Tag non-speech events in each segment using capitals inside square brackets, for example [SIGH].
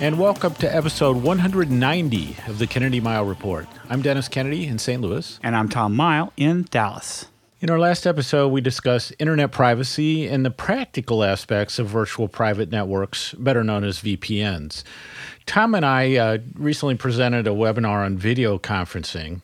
And welcome to episode 190 of the Kennedy Mighell Report. I'm Dennis Kennedy in St. Louis. And I'm Tom Mighell in Dallas. In our last episode, we discussed internet privacy and the practical aspects of virtual private networks, better known as VPNs. Tom and I uh, recently presented a webinar on video conferencing.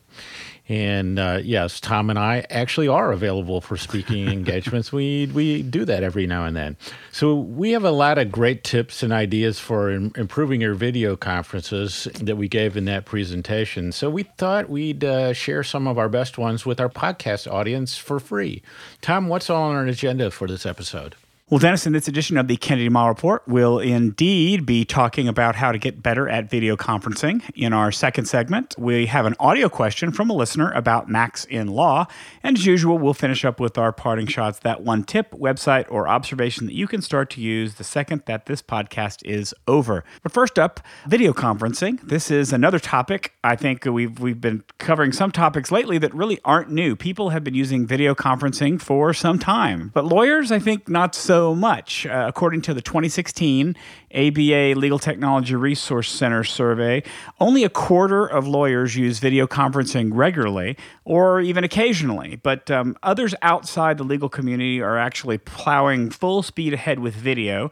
And uh, yes, Tom and I actually are available for speaking [LAUGHS] engagements. We we do that every now and then. So we have a lot of great tips and ideas for Im- improving your video conferences that we gave in that presentation. So we thought we'd uh, share some of our best ones with our podcast audience for free. Tom, what's on our agenda for this episode? Well, Dennis, in this edition of the Kennedy Mighell Report, we'll indeed be talking about how to get better at video conferencing. In our second segment, we have an audio question from a listener about Macs in law. And as usual, we'll finish up with our parting shots that one tip, website, or observation that you can start to use the second that this podcast is over. But first up, video conferencing. This is another topic. I think we've, we've been covering some topics lately that really aren't new. People have been using video conferencing for some time, but lawyers, I think, not so so much. Uh, according to the 2016 ABA Legal Technology Resource Center survey, only a quarter of lawyers use video conferencing regularly or even occasionally, but um, others outside the legal community are actually plowing full speed ahead with video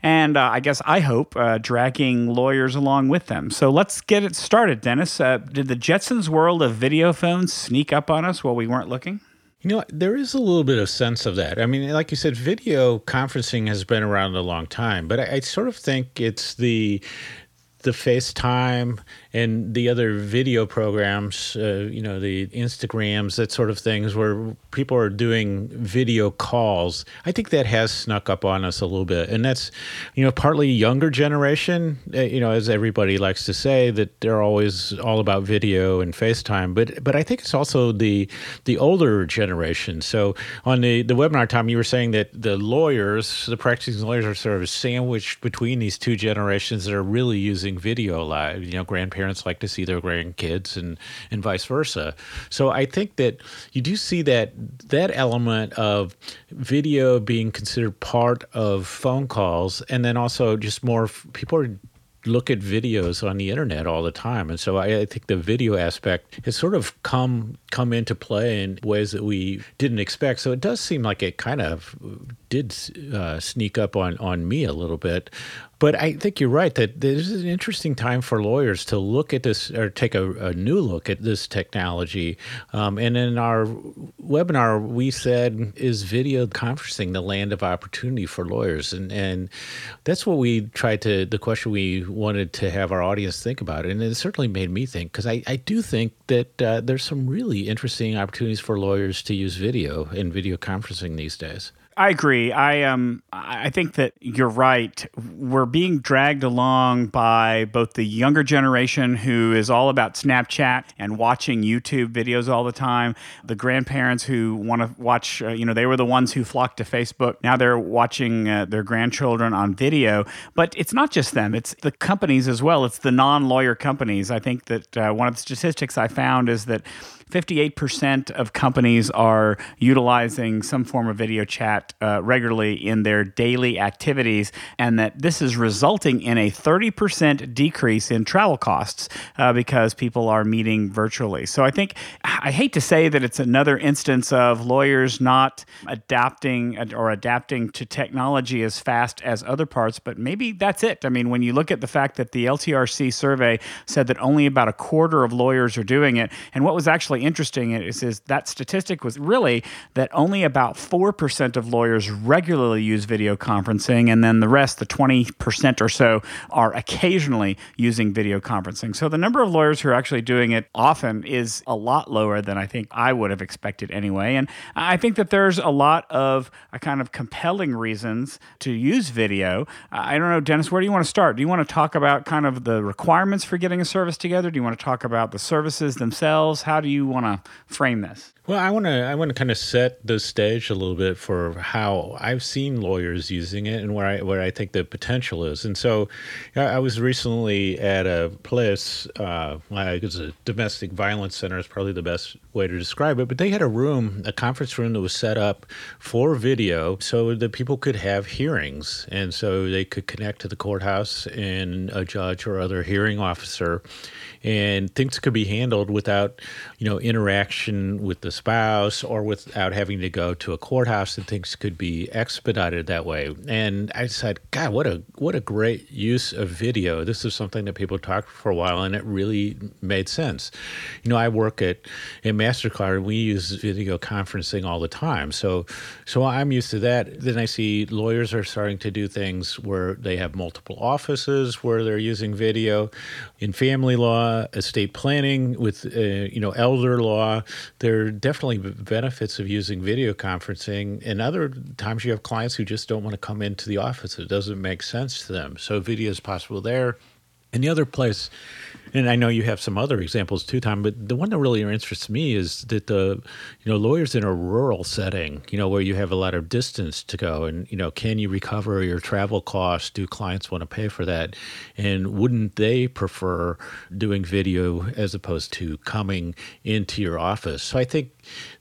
and uh, I guess I hope uh, dragging lawyers along with them. So let's get it started, Dennis. Uh, did the Jetsons world of video phones sneak up on us while we weren't looking? You know, there is a little bit of sense of that. I mean, like you said, video conferencing has been around a long time, but I, I sort of think it's the the FaceTime and the other video programs, uh, you know, the Instagrams, that sort of things, where people are doing video calls. I think that has snuck up on us a little bit, and that's, you know, partly younger generation. Uh, you know, as everybody likes to say, that they're always all about video and FaceTime. But but I think it's also the the older generation. So on the the webinar, time, you were saying that the lawyers, the practicing lawyers, are sort of sandwiched between these two generations that are really using video live. You know, grandparents like to see their grandkids and and vice versa. So I think that you do see that that element of video being considered part of phone calls, and then also just more people are look at videos on the internet all the time, and so I, I, think the video aspect has sort of come come into play in ways that we didn't expect. So it does seem like it kind of did uh, sneak up on on me a little bit. But I think you're right that this is an interesting time for lawyers to look at this or take a, a new look at this technology. Um, and in our webinar, we said, is video conferencing the land of opportunity for lawyers? And, and that's what we tried to, the question we wanted to have our audience think about. And it certainly made me think, because I, I do think that uh, there's some really interesting opportunities for lawyers to use video and video conferencing these days. I agree. I um I think that you're right. We're being dragged along by both the younger generation who is all about Snapchat and watching YouTube videos all the time, the grandparents who want to watch, uh, you know, they were the ones who flocked to Facebook. Now they're watching uh, their grandchildren on video. But it's not just them, it's the companies as well. It's the non-lawyer companies. I think that uh, one of the statistics I found is that 58% of companies are utilizing some form of video chat uh, regularly in their daily activities, and that this is resulting in a 30% decrease in travel costs uh, because people are meeting virtually. So I think, I hate to say that it's another instance of lawyers not adapting or adapting to technology as fast as other parts, but maybe that's it. I mean, when you look at the fact that the LTRC survey said that only about a quarter of lawyers are doing it, and what was actually interesting is, is that statistic was really that only about 4% of lawyers regularly use video conferencing, and then the rest, the 20% or so, are occasionally using video conferencing. So the number of lawyers who are actually doing it often is a lot lower than I think I would have expected anyway. And I think that there's a lot of a kind of compelling reasons to use video. I don't know, Dennis, where do you want to start? Do you want to talk about kind of the requirements for getting a service together? Do you want to talk about the services themselves? How do you want to frame this? Well, I want to I want to kind of set the stage a little bit for how I've seen lawyers using it and where I where I think the potential is. And so, I was recently at a place, uh, like it's a domestic violence center is probably the best way to describe it. But they had a room, a conference room that was set up for video, so that people could have hearings, and so they could connect to the courthouse and a judge or other hearing officer and things could be handled without you know interaction with the spouse or without having to go to a courthouse and things could be expedited that way. And i said god what a what a great use of video. This is something that people talked for a while and it really made sense. You know i work at at mastercard and we use video conferencing all the time. So so i'm used to that. Then i see lawyers are starting to do things where they have multiple offices where they're using video. In family law estate planning, with uh, you know elder law. There are definitely benefits of using video conferencing, and other times you have clients who just don't want to come into the office. It doesn't make sense to them. So video is possible there. And the other place and I know you have some other examples too, Tom, but the one that really interests me is that the, you know, lawyers in a rural setting, you know, where you have a lot of distance to go and, you know, can you recover your travel costs? Do clients want to pay for that? And wouldn't they prefer doing video as opposed to coming into your office? So I think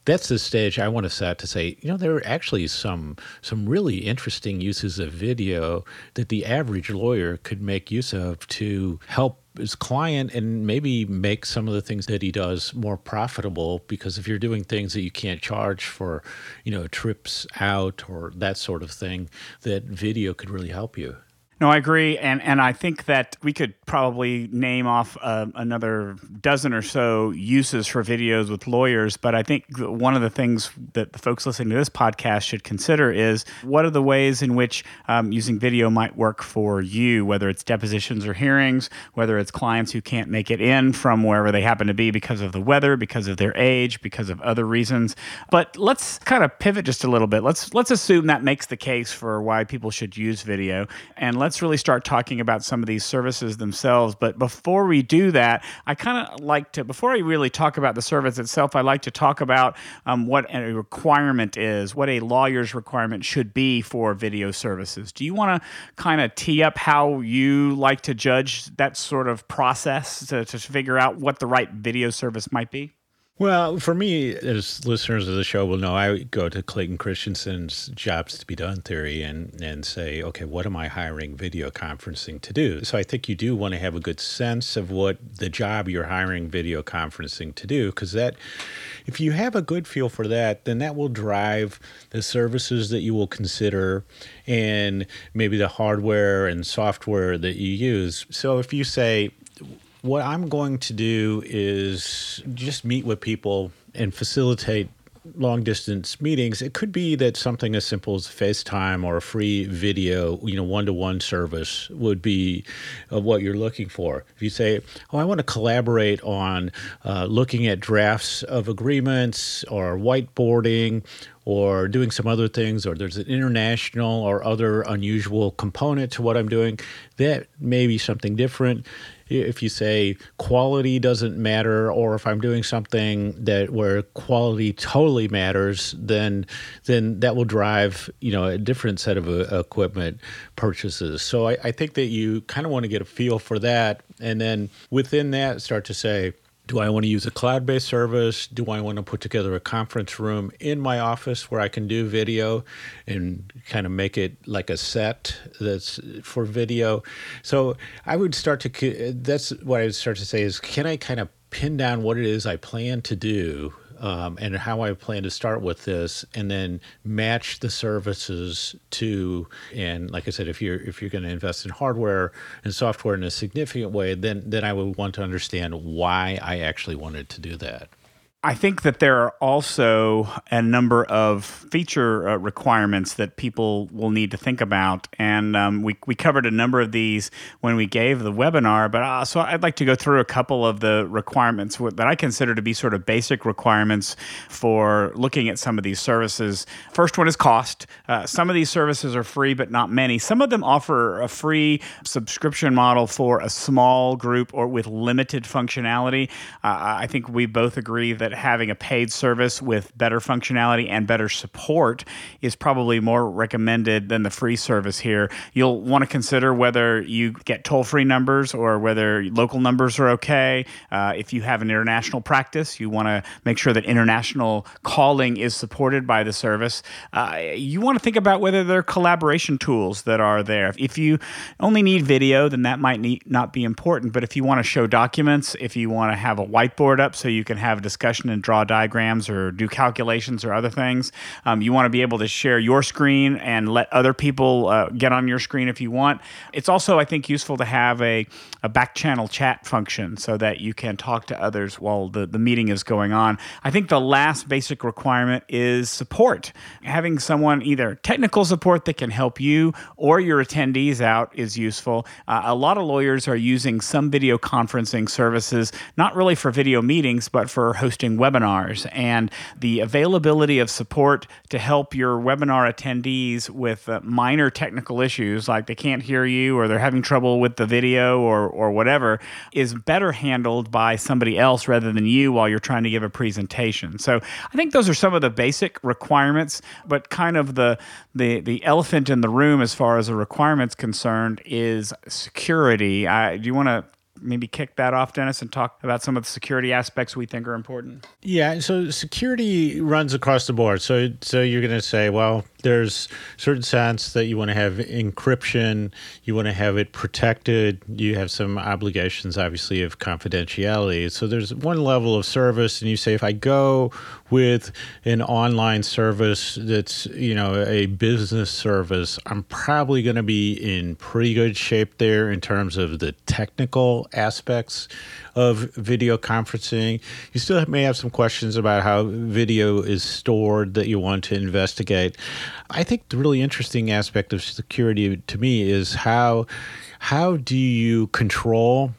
that's the stage I want to set to say, you know, there are actually some some really interesting uses of video that the average lawyer could make use of to help his client and maybe make some of the things that he does more profitable because if you're doing things that you can't charge for you know trips out or that sort of thing that video could really help you no, I agree, and and I think that we could probably name off uh, another dozen or so uses for videos with lawyers. But I think one of the things that the folks listening to this podcast should consider is what are the ways in which um, using video might work for you, whether it's depositions or hearings, whether it's clients who can't make it in from wherever they happen to be because of the weather, because of their age, because of other reasons. But let's kind of pivot just a little bit. Let's let's assume that makes the case for why people should use video, and let's let's really start talking about some of these services themselves. But before we do that, I kind of like to, before I really talk about the service itself, I like to talk about um, what a requirement is, what a lawyer's requirement should be for video services. Do you want to kind of tee up how you like to judge that sort of process to, to figure out what the right video service might be? Well, for me, as listeners of the show will know, I go to Clayton Christensen's Jobs to Be Done theory and, and say, okay, what am I hiring video conferencing to do? So I think you do want to have a good sense of what the job you're hiring video conferencing to do, because that, if you have a good feel for that, then that will drive the services that you will consider and maybe the hardware and software that you use. So if you say, what I'm going to do is just meet with people and facilitate long distance meetings, it could be that something as simple as FaceTime or a free video, you know, one to one service would be uh, what you're looking for. If you say, Oh, I want to collaborate on uh, looking at drafts of agreements or whiteboarding or doing some other things, or there's an international or other unusual component to what I'm doing, that may be something different. If you say quality doesn't matter or if i'm doing something that where quality totally matters then then that will drive you know a different set of uh, equipment purchases. So I, I think that you kind of want to get a feel for that and then within that start to say do I want to use a cloud based service? Do I want to put together a conference room in my office where I can do video and kind of make it like a set that's for video? So I would start to, that's what I would start to say is can I kind of pin down what it is I plan to do um, and how I plan to start with this, and then match the services to. And like I said, if you're if you're going to invest in hardware and software in a significant way, then then I would want to understand why I actually wanted to do that. I think that there are also a number of feature uh, requirements that people will need to think about. And um, we, we covered a number of these when we gave the webinar. But uh, so I'd like to go through a couple of the requirements that I consider to be sort of basic requirements for looking at some of these services. First one is cost. Uh, some of these services are free, but not many. Some of them offer a free subscription model for a small group or with limited functionality. Uh, I think we both agree that having a paid service with better functionality and better support is probably more recommended than the free service here. You'll want to consider whether you get toll free numbers or whether local numbers are okay. Uh, if you have an international practice, you want to make sure that international calling is supported by the service. Uh, you want to think about whether there are collaboration tools that are there. If you only need video, then that might need, not be important. But if you want to show documents, if you want to have a whiteboard up so you can have a discussion and draw diagrams or do calculations or other things. Um, you want to be able to share your screen and let other people uh, get on your screen if you want. It's also, I think, useful to have a, a back channel chat function so that you can talk to others while the, the meeting is going on. I think the last basic requirement is support. Having someone either technical support that can help you or your attendees out is useful. Uh, a lot of lawyers are using some video conferencing services, not really for video meetings, but for hosting webinars. And the availability of support to help your webinar attendees with uh, minor technical issues, like they can't hear you or they're having trouble with the video or, or whatever, is better handled by somebody else rather than you while you're trying to give a presentation. So I think those are some of the basic requirements, but kind of the, the, the elephant in the room as far as the requirements concerned is security. I, do you want to maybe kick that off, Dennis, and talk about some of the security aspects we think are important? Yeah, so security runs across the board. So, so you're going to say, well, there's certain sense that you want to have encryption, you want to have it protected, you have some obligations, obviously, of confidentiality. So there's one level of service, and you say, if I go with an online service that's you know a business service, I'm probably going to be in pretty good shape there in terms of the technical aspects of video conferencing. You still may have some questions about how video is stored that you want to investigate. I think the really interesting aspect of security to me is how how do you control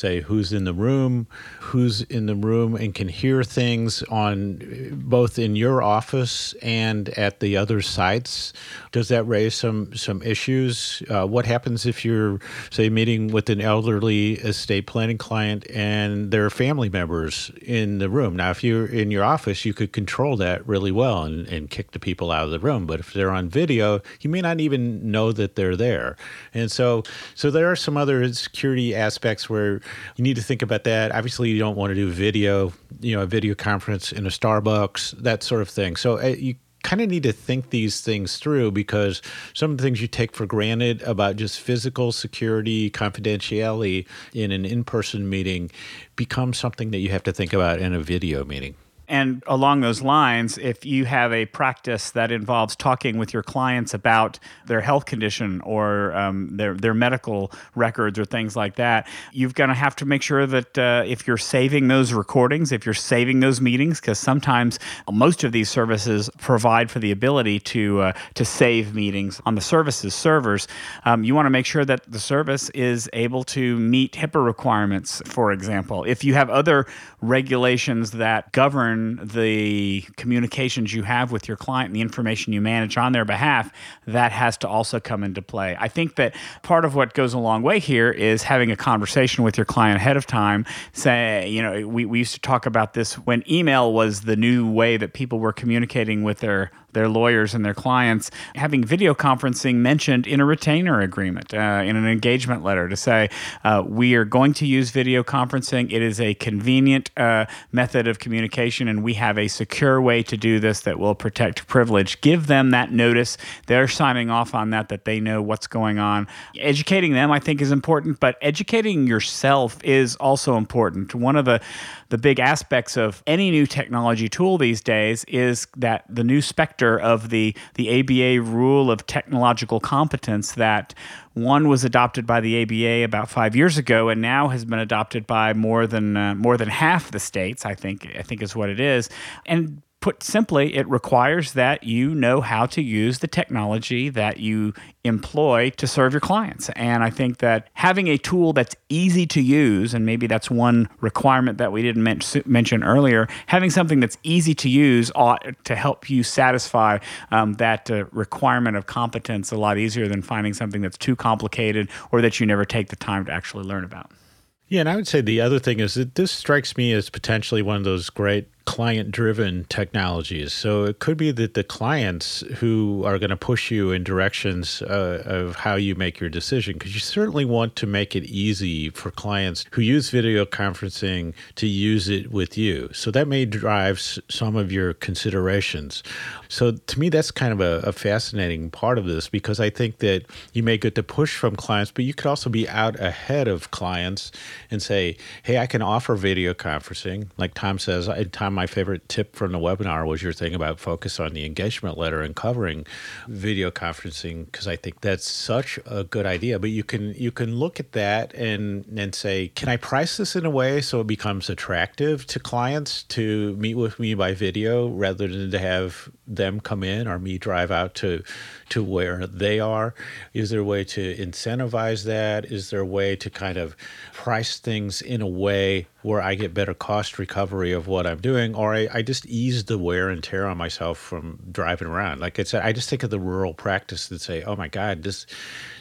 say who's in the room, who's in the room and can hear things on both in your office and at the other sites. Does that raise some some issues? Uh, what happens if you're say meeting with an elderly estate planning client and there are family members in the room? Now, if you're in your office, you could control that really well and, and kick the people out of the room. But if they're on video, you may not even know that they're there. And so so there are some other security aspects where you need to think about that. Obviously, you don't want to do video, you know, a video conference in a Starbucks, that sort of thing. So uh, you kind of need to think these things through because some of the things you take for granted about just physical security, confidentiality in an in person meeting become something that you have to think about in a video meeting. And along those lines, if you have a practice that involves talking with your clients about their health condition or um, their their medical records or things like that, you're going to have to make sure that uh, if you're saving those recordings, if you're saving those meetings, because sometimes most of these services provide for the ability to uh, to save meetings on the services servers, um, you want to make sure that the service is able to meet HIPAA requirements. For example, if you have other regulations that govern the communications you have with your client and the information you manage on their behalf, that has to also come into play. I think that part of what goes a long way here is having a conversation with your client ahead of time. Say, you know, we, we used to talk about this when email was the new way that people were communicating with their their lawyers and their clients, having video conferencing mentioned in a retainer agreement, uh, in an engagement letter to say, uh, we are going to use video conferencing. It is a convenient uh, method of communication, and we have a secure way to do this that will protect privilege. Give them that notice. They're signing off on that, that they know what's going on. Educating them, I think, is important, but educating yourself is also important. One of the the big aspects of any new technology tool these days is that the new spec of the the ABA rule of technological competence that one was adopted by the ABA about five years ago, and now has been adopted by more than uh, more than half the states. I think I think is what it is, and put simply, it requires that you know how to use the technology that you employ to serve your clients. And I think that having a tool that's easy to use, and maybe that's one requirement that we didn't men- mention earlier, having something that's easy to use ought to help you satisfy um, that uh, requirement of competence a lot easier than finding something that's too complicated or that you never take the time to actually learn about. Yeah, and I would say the other thing is that this strikes me as potentially one of those great client driven technologies. So it could be that the clients who are going to push you in directions uh, of how you make your decision, because you certainly want to make it easy for clients who use video conferencing to use it with you. So that may drive some of your considerations. So to me, that's kind of a, a fascinating part of this because I think that you may get the push from clients, but you could also be out ahead of clients and say, hey, I can offer video conferencing. Like Tom says, Tom my favorite tip from the webinar was your thing about focus on the engagement letter and covering video conferencing because I think that's such a good idea. But you can you can look at that and and say, can I price this in a way so it becomes attractive to clients to meet with me by video rather than to have them come in or me drive out to to where they are? Is there a way to incentivize that? Is there a way to kind of price things in a way where I get better cost recovery of what I'm doing, or I, I just ease the wear and tear on myself from driving around. Like I said, I just think of the rural practice and say, oh my God, this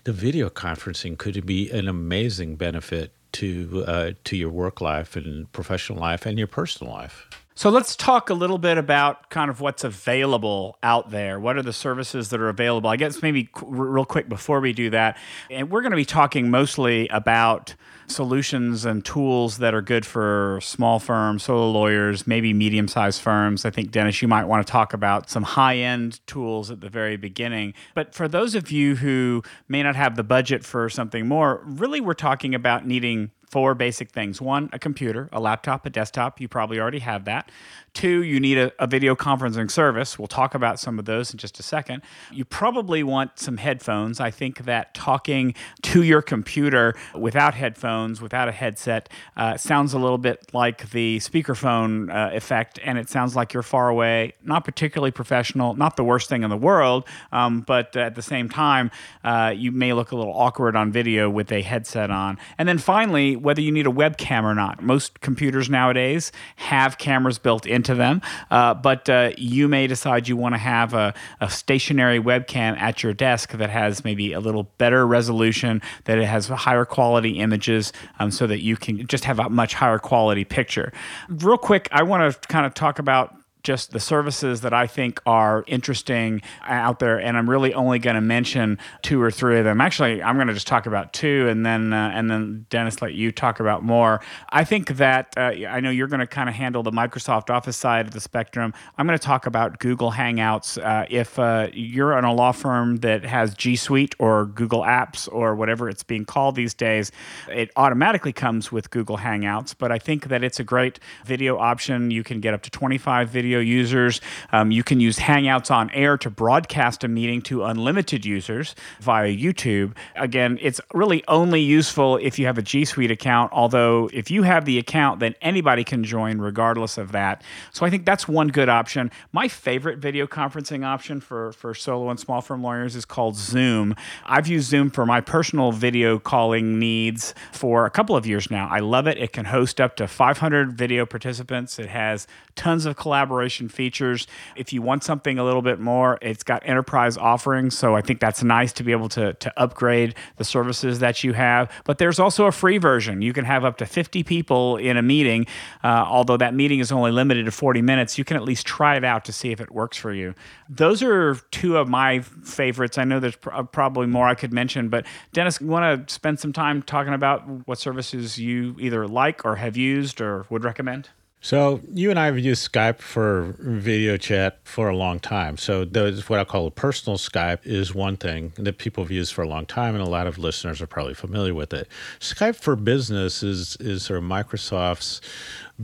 the video conferencing could be an amazing benefit to uh, to your work life and professional life and your personal life. So let's talk a little bit about kind of what's available out there. What are the services that are available? I guess maybe real quick before we do that, and we're going to be talking mostly about solutions and tools that are good for small firms, solo lawyers, maybe medium sized firms. I think, Dennis, you might want to talk about some high end tools at the very beginning. But for those of you who may not have the budget for something more, really we're talking about needing four basic things one, a computer, a laptop, a desktop. You probably already have that. Two, you need a, a, video conferencing service. We'll talk about some of those in just a second. You probably want some headphones. I think that talking to your computer without headphones, without a headset, uh, sounds a little bit like the speakerphone uh, effect, and it sounds like you're far away. Not particularly professional, not the worst thing in the world, um, but at the same time, uh, you may look a little awkward on video with a headset on. And then finally, whether you need a webcam or not. Most computers nowadays have cameras built into them. Uh, but uh, you may decide you want to have a, a, stationary webcam at your desk that has maybe a little better resolution, that it has higher quality images, um, so that you can just have a much higher quality picture. Real quick, I want to kind of talk about just the services that I think are interesting out there, and I'm really only going to mention two or three of them. Actually, I'm going to just talk about two, and then uh, and then Dennis, let you talk about more. I think that uh, I know you're going to kind of handle the Microsoft Office side of the spectrum. I'm going to talk about Google Hangouts. Uh, if uh, you're in a law firm that has G Suite or Google Apps or whatever it's being called these days, it automatically comes with Google Hangouts. But I think that it's a great video option. You can get up to 25 videos video users. Um, you can use Hangouts on Air to broadcast a meeting to unlimited users via YouTube. Again, it's really only useful if you have a G Suite account, although if you have the account, then anybody can join regardless of that. So I think that's one good option. My favorite video conferencing option for, for solo and small firm lawyers is called Zoom. I've used Zoom for my personal video calling needs for a couple of years now. I love it. It can host up to 500 video participants. It has tons of collaboration features. If you want something a little bit more, it's got enterprise offerings. So I think that's nice to be able to, to upgrade the services that you have. But there's also a free version. You can have up to 50 people in a meeting. Uh, although that meeting is only limited to 40 minutes, you can at least try it out to see if it works for you. Those are two of my favorites. I know there's pr- uh, probably more I could mention, but Dennis, you want to spend some time talking about what services you either like or have used or would recommend? So you and I have used Skype for video chat for a long time. So those what I call a personal Skype is one thing that people have used for a long time, and a lot of listeners are probably familiar with it. Skype for Business is is sort of Microsoft's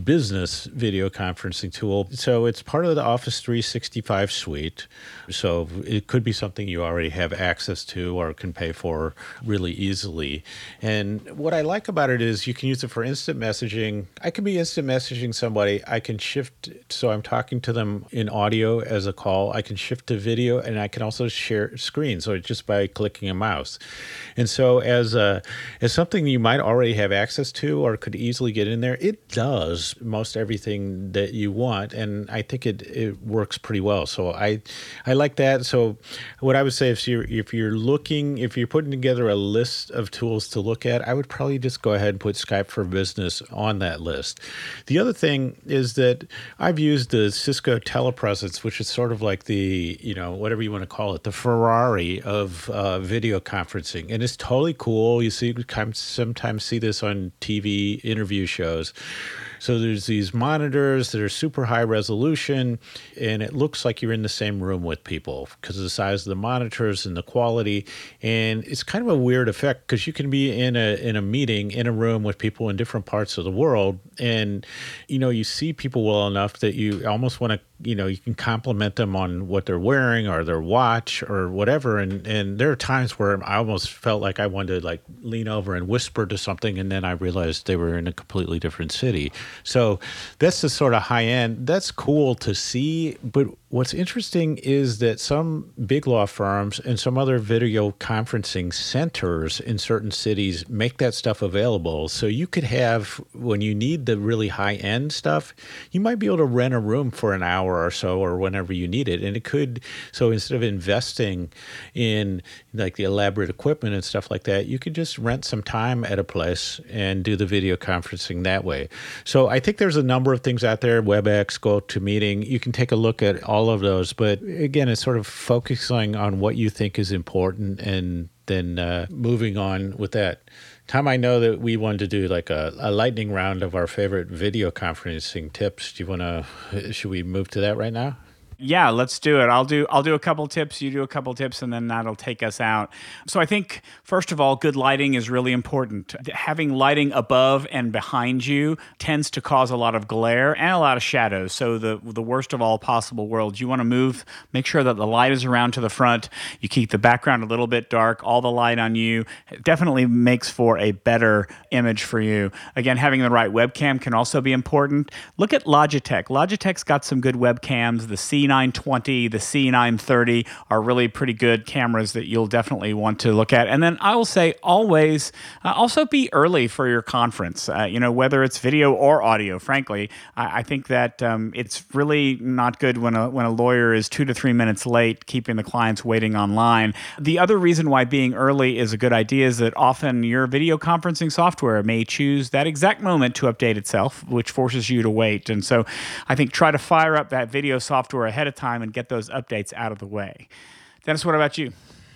business video conferencing tool. So it's part of the Office 365 suite. So it could be something you already have access to or can pay for really easily. And what I like about it is you can use it for instant messaging. I can be instant messaging somebody. I can shift so I'm talking to them in audio as a call. I can shift to video and I can also share screen. So just by clicking a mouse. And so as a as something you might already have access to or could easily get in there, it does most everything that you want. And I think it, it works pretty well. So I I like that. So what I would say if you're if you're looking if you're putting together a list of tools to look at, I would probably just go ahead and put Skype for Business on that list. The other thing is that I've used the Cisco telepresence, which is sort of like the, you know, whatever you want to call it, the Ferrari of uh, video conferencing. And it's totally cool. You see, sometimes see this on TV interview shows so there's these monitors that are super high resolution, and it looks like you're in the same room with people because of the size of the monitors and the quality. And it's kind of a weird effect because you can be in a in a meeting in a room with people in different parts of the world, and you know you see people well enough that you almost want to you know you can compliment them on what they're wearing or their watch or whatever. And and there are times where i almost felt like i wanted to like lean over and whisper to something and then i realized they were in a completely different city. So that's the sort of high end. That's cool to see but what's interesting is that some big law firms and some other video conferencing centers in certain cities make that stuff available so you could have when you need the really high end stuff you might be able to rent a room for an hour or so or whenever you need it. And it could, so instead of investing in like the elaborate equipment and stuff like that, you could just rent some time at a place and do the video conferencing that way. So I think there's a number of things out there WebEx, GoToMeeting. You can take a look at all of those. But again, it's sort of focusing on what you think is important and then uh, moving on with that. Tom, I know that we wanted to do like a, a lightning round of our favorite video conferencing tips. Do you want to? Should we move to that right now? Yeah, let's do it. I'll do I'll do a couple tips, you do a couple tips and then that'll take us out. So I think first of all, good lighting is really important. Having lighting above and behind you tends to cause a lot of glare and a lot of shadows. So the the worst of all possible worlds. You want to move, make sure that the light is around to the front. You keep the background a little bit dark, all the light on you. It definitely makes for a better image for you. Again, having the right webcam can also be important. Look at Logitech. Logitech's got some good webcams. The C C920, the C930 are really pretty good cameras that you'll definitely want to look at. And then I will say always uh, also be early for your conference. Uh, you know, whether it's video or audio. Frankly, I, I think that um, it's really not good when a when a lawyer is two to three minutes late, keeping the clients waiting online. The other reason why being early is a good idea is that often your video conferencing software may choose that exact moment to update itself, which forces you to wait. And so, I think try to fire up that video software ahead of time and get those updates out of the way. Dennis, what about you?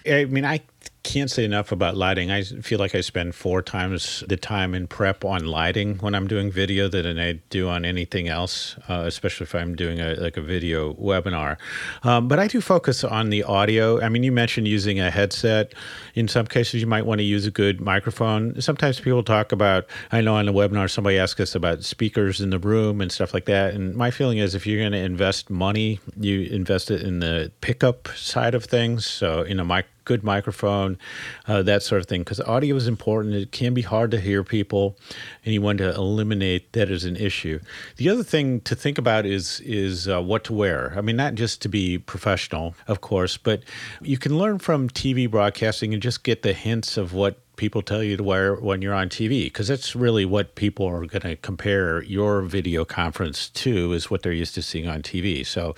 I mean, I can't say enough about lighting. I feel like I spend four times the time in prep on lighting when I'm doing video than I do on anything else, uh, especially if I'm doing a like a video webinar. Um, but I do focus on the audio. I mean, you mentioned using a headset. In some cases, you might want to use a good microphone. Sometimes people talk about. I know on the webinar somebody asked us about speakers in the room and stuff like that. And my feeling is, if you're going to invest money, you invest it in the pickup side of things. So in a mic good microphone, uh, that sort of thing. Because audio is important. It can be hard to hear people, and you want to eliminate that as an issue. The other thing to think about is is uh, what to wear. I mean, not just to be professional, of course, but you can learn from TV broadcasting and just get the hints of what people tell you to wear when you're on TV because that's really what people are going to compare your video conference to is what they're used to seeing on TV. So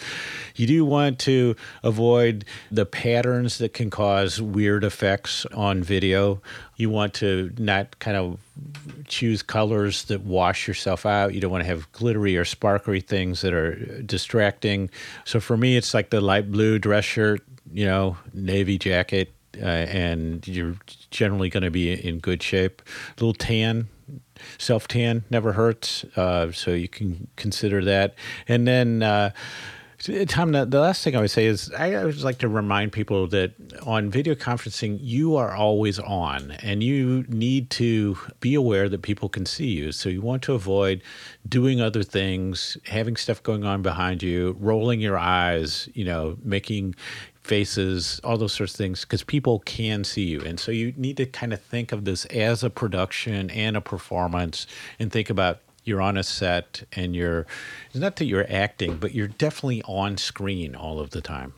you do want to avoid the patterns that can cause weird effects on video. You want to not kind of choose colors that wash yourself out. You don't want to have glittery or sparkly things that are distracting. So for me, it's like the light blue dress shirt, you know, navy jacket, uh, and you're generally going to be in good shape. A little tan, self tan never hurts, uh, so you can consider that. And then uh, Tom, the, last thing I would say is I always like to remind people that on video conferencing, you are always on and you need to be aware that people can see you. So you want to avoid doing other things, having stuff going on behind you, rolling your eyes, you know, making faces, all those sorts of things, because people can see you. And so you need to kind of think of this as a production and a performance and think about you're on a set and you're it's not that you're acting, but you're definitely on screen all of the time.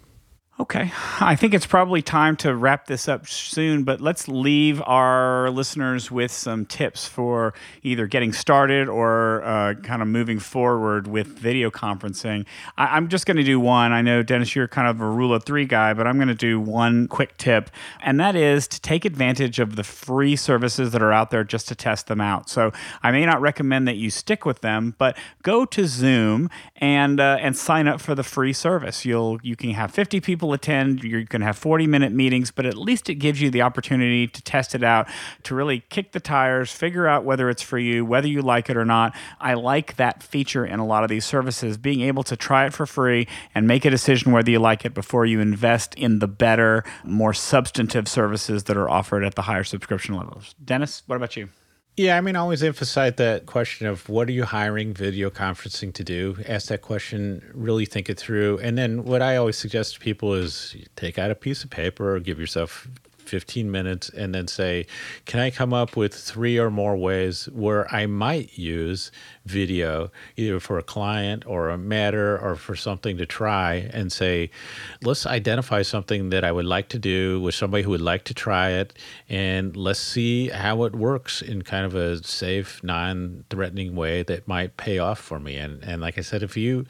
Okay. I think it's probably time to wrap this up soon, but let's leave our listeners with some tips for either getting started or uh, kind of moving forward with video conferencing. I- am just going to do one. I know, Dennis, you're kind of a rule of three guy, but I'm going to do one quick tip, and that is to take advantage of the free services that are out there just to test them out. So I may not recommend that you stick with them, but go to Zoom and uh, and sign up for the free service. You'll you can have 50 people people attend. You're going to have 40 minute meetings, but at least it gives you the opportunity to test it out, to really kick the tires, figure out whether it's for you, whether you like it or not. I like that feature in a lot of these services, being able to try it for free and make a decision whether you like it before you invest in the better, more substantive services that are offered at the higher subscription levels. Dennis, what about you? Yeah, I mean, I always emphasize that question of what are you hiring video conferencing to do? Ask that question, really think it through. And then what I always suggest to people is take out a piece of paper or give yourself 15 minutes and then say, can I come up with three or more ways where I might use video, either for a client or a matter or for something to try, and say, let's identify something that I would like to do with somebody who would like to try it, and let's see how it works in kind of a safe, non threatening way that might pay off for me. And, and like I said, if you,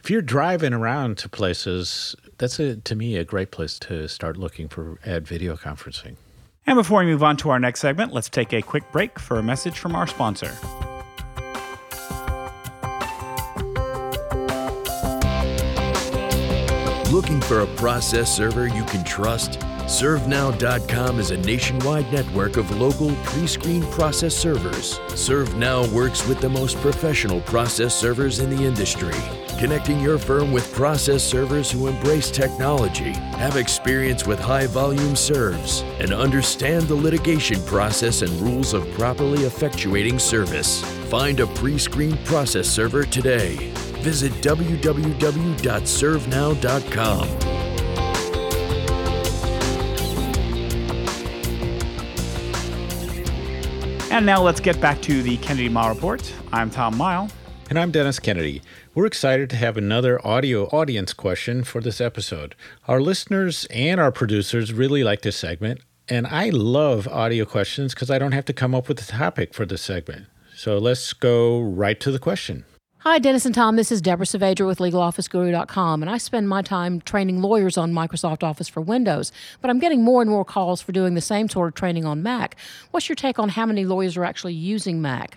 if you're driving around to places that's a, to me a great place to start looking for ad video conferencing. And before we move on to our next segment, let's take a quick break for a message from our sponsor. Looking for a process server you can trust? ServeNow.com is a nationwide network of local pre screened process servers. ServeNow works with the most professional process servers in the industry connecting your firm with process servers who embrace technology, have experience with high volume serves, and understand the litigation process and rules of properly effectuating service. Find a pre screened process server today. Visit www.servenow.com. And now let's get back to the Kennedy Mighell Report. I'm Tom Mighell. And I'm Dennis Kennedy. We're excited to have another audio audience question for this episode. Our listeners and our producers really like this segment, and I love audio questions because I don't have to come up with a topic for this segment. So let's go right to the question. Hi, Dennis and Tom. This is Deborah Savadra with LegalOfficeGuru.com, and I spend my time training lawyers on Microsoft Office for Windows. But I'm getting more and more calls for doing the same sort of training on Mac. What's your take on how many lawyers are actually using Mac?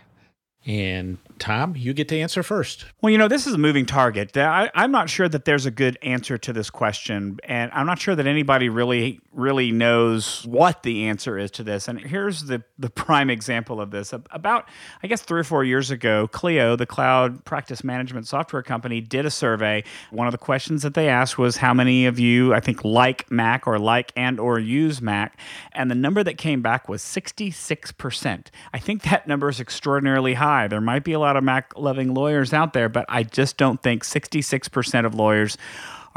And Tom, you get to answer first. Well, you know, this is a moving target. I, am not sure that there's a good answer to this question, and I'm not sure that anybody really, really knows what the answer is to this. And here's the the prime example of this. About, I guess, three or four years ago, Clio, the cloud practice management software company, did a survey. One of the questions that they asked was, "How many of you, I think, like Mac or like and or use Mac?" And the number that came back was 66 percent. I think that number is extraordinarily high. There might be a lot of Mac loving lawyers out there, but I just don't think 66% of lawyers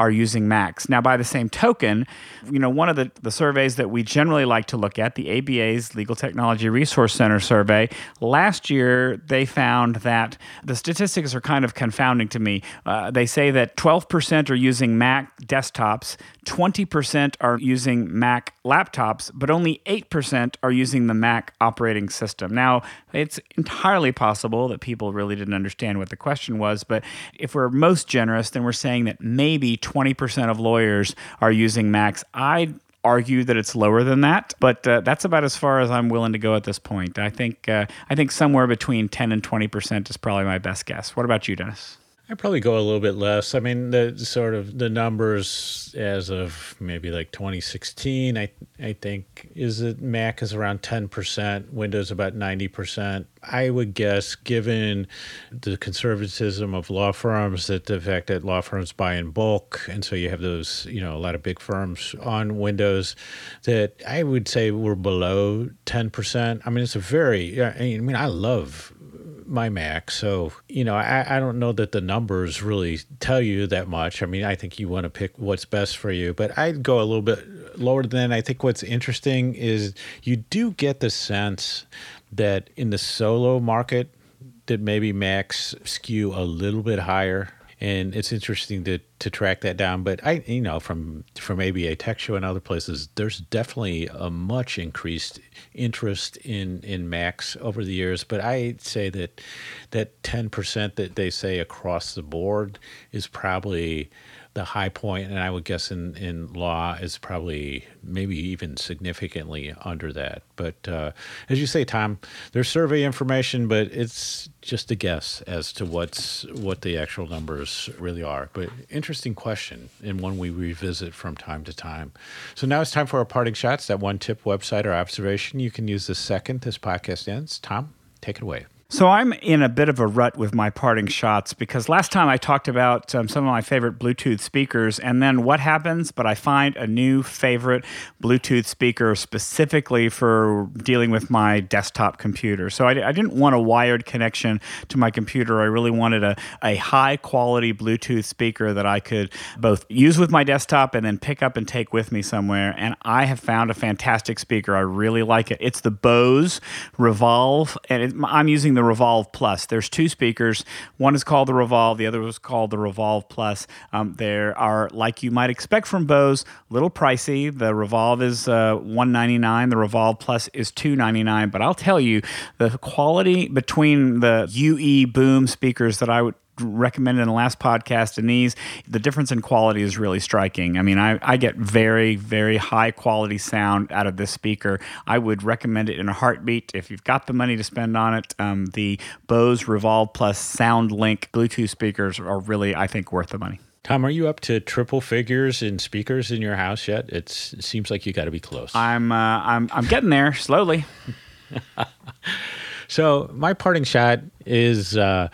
are using Macs. Now, by the same token, you know, one of the, the surveys that we generally like to look at, the ABA's Legal Technology Resource Center survey, last year they found that the statistics are kind of confounding to me. Uh, they say that 12% are using Mac desktops, 20% are using Mac laptops, but only 8% are using the Mac operating system. Now, it's entirely possible that people really didn't understand what the question was, but if we're most generous, then we're saying that maybe 20% of lawyers are using Macs. I argue that it's lower than that, but uh, that's about as far as I'm willing to go at this point. I think uh, I think somewhere between 10 and 20% is probably my best guess. What about you, Dennis? I probably go a little bit less. I mean, the sort of the numbers as of maybe like 2016, I I think is that Mac is around 10%, Windows about 90%. I would guess, given the conservatism of law firms, that the fact that law firms buy in bulk, and so you have those, you know, a lot of big firms on Windows, that I would say we're below 10%. I mean, it's a very, I mean, I love my Mac. So, you know, I, I don't know that the numbers really tell you that much. I mean, I think you want to pick what's best for you, but I'd go a little bit lower than I think what's interesting is you do get the sense that in the solo market, that maybe Macs skew a little bit higher and it's interesting to to track that down. But I, you know, from from ABA Tech Show and other places, there's definitely a much increased interest in in Macs over the years. But I'd say that that ten percent that they say across the board is probably the high point, and I would guess in, in law is probably maybe even significantly under that. But uh, as you say, Tom, there's survey information, but it's just a guess as to what's what the actual numbers really are. But interesting question, and one we revisit from time to time. So now it's time for our parting shots. That one tip, website, or observation you can use the second this podcast ends. Tom, take it away. So I'm in a bit of a rut with my parting shots because last time I talked about um, some of my favorite Bluetooth speakers, and then what happens? But I find a new favorite Bluetooth speaker specifically for dealing with my desktop computer. So I, I didn't want a wired connection to my computer. I really wanted a, a high quality Bluetooth speaker that I could both use with my desktop and then pick up and take with me somewhere. And I have found a fantastic speaker. I really like it. It's the Bose Revolve, and it, I'm using the the Revolve Plus. There's two speakers. One is called the Revolve. The other was called the Revolve Plus. Um, there are, like you might expect from Bose, a little pricey. The Revolve is uh, 199. The Revolve Plus is 299. But I'll tell you, the quality between the UE Boom speakers that I would recommended in the last podcast and these the difference in quality is really striking i mean I, I get very very high quality sound out of this speaker i would recommend it in a heartbeat if you've got the money to spend on it um, the bose revolve plus sound link bluetooth speakers are really i think worth the money Tom, are you up to triple figures in speakers in your house yet? It's, it seems like you got to be close. I'm, uh, I'm, I'm getting there slowly. [LAUGHS] so my parting shot is uh,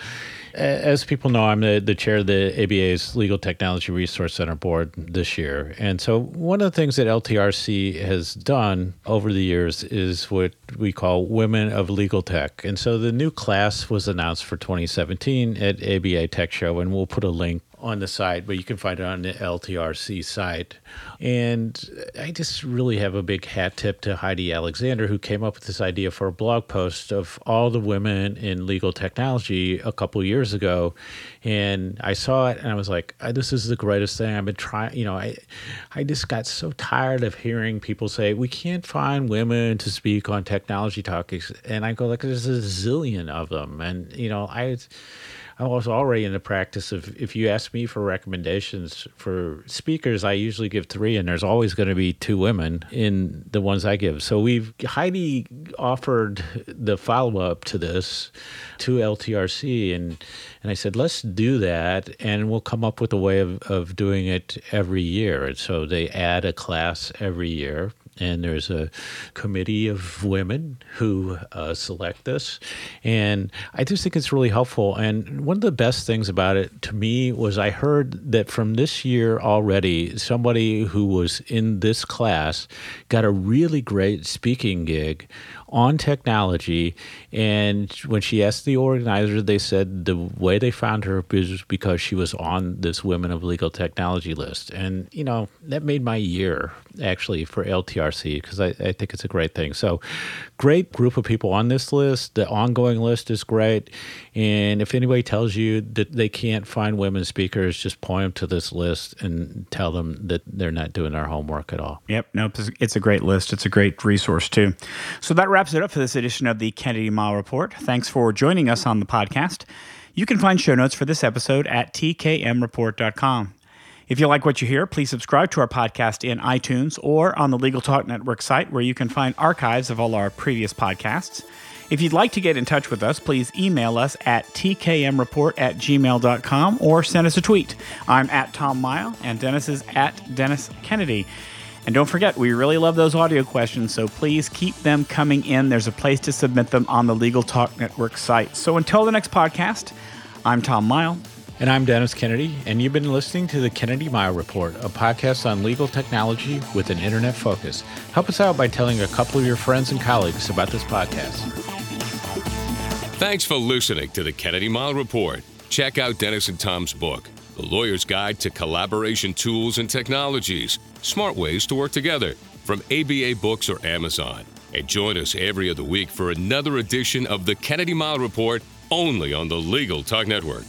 as people know, I'm the, the chair of the ABA's Legal Technology Resource Center board this year. And so, one of the things that LTRC has done over the years is what we call Women of Legal Tech. And so, the new class was announced for 2017 at ABA Tech Show, and we'll put a link on the site, but you can find it on the LTRC site. And I just really have a big hat tip to Heidi Alexander, who came up with this idea for a blog post of all the women in legal technology a couple years ago. And I saw it and I was like, uh, this is the greatest thing I've been trying. You know, I, I just got so tired of hearing people say, we can't find women to speak on technology topics. And I go, like, there's a zillion of them. And, you know, I, I was already in the practice of if you ask me for recommendations for speakers, I usually give three, and there's always going to be two women in the ones I give. So we've Heidi offered the follow up to this to LTRC, and and I said let's do that, and we'll come up with a way of of doing it every year. And so they add a class every year and there's a committee of women who uh, select this. And i just think it's really helpful. And one of the best things about it to me was i heard that from this year already somebody who was in this class got a really great speaking gig on technology. And when she asked the organizer, they said the way they found her was because she was on this Women of Legal Technology list. And, you know, that made my year actually for LTRC because I, I think it's a great thing. So, great group of people on this list. The ongoing list is great. And if anybody tells you that they can't find women speakers, just point them to this list and tell them that they're not doing their homework at all. Yep. Nope. It's a great list. It's a great resource, too. So, that wraps it up for this edition of the Kennedy Mighell Report. Thanks for joining us on the podcast. You can find show notes for this episode at tkmreport.com. If you like what you hear, please subscribe to our podcast in iTunes or on the Legal Talk Network site, where you can find archives of all our previous podcasts. If you'd like to get in touch with us, please email us at tkmreport at gmail.com or send us a tweet. I'm at Tom Mighell, and Dennis is at Dennis Kennedy. And don't forget, we really love those audio questions, so please keep them coming in. There's a place to submit them on the Legal Talk Network site. So until the next podcast, I'm Tom Mighell. And I'm Dennis Kennedy, and you've been listening to the Kennedy Mighell Report, a podcast on legal technology with an internet focus. Help us out by telling a couple of your friends and colleagues about this podcast. Thanks for listening to the Kennedy Mighell Report. Check out Dennis and Tom's book, The Lawyer's Guide to Collaboration Tools and Technologies Smart Ways to Work Together, from ABA Books or Amazon. And join us every other week for another edition of the Kennedy Mighell Report only on the Legal Talk Network.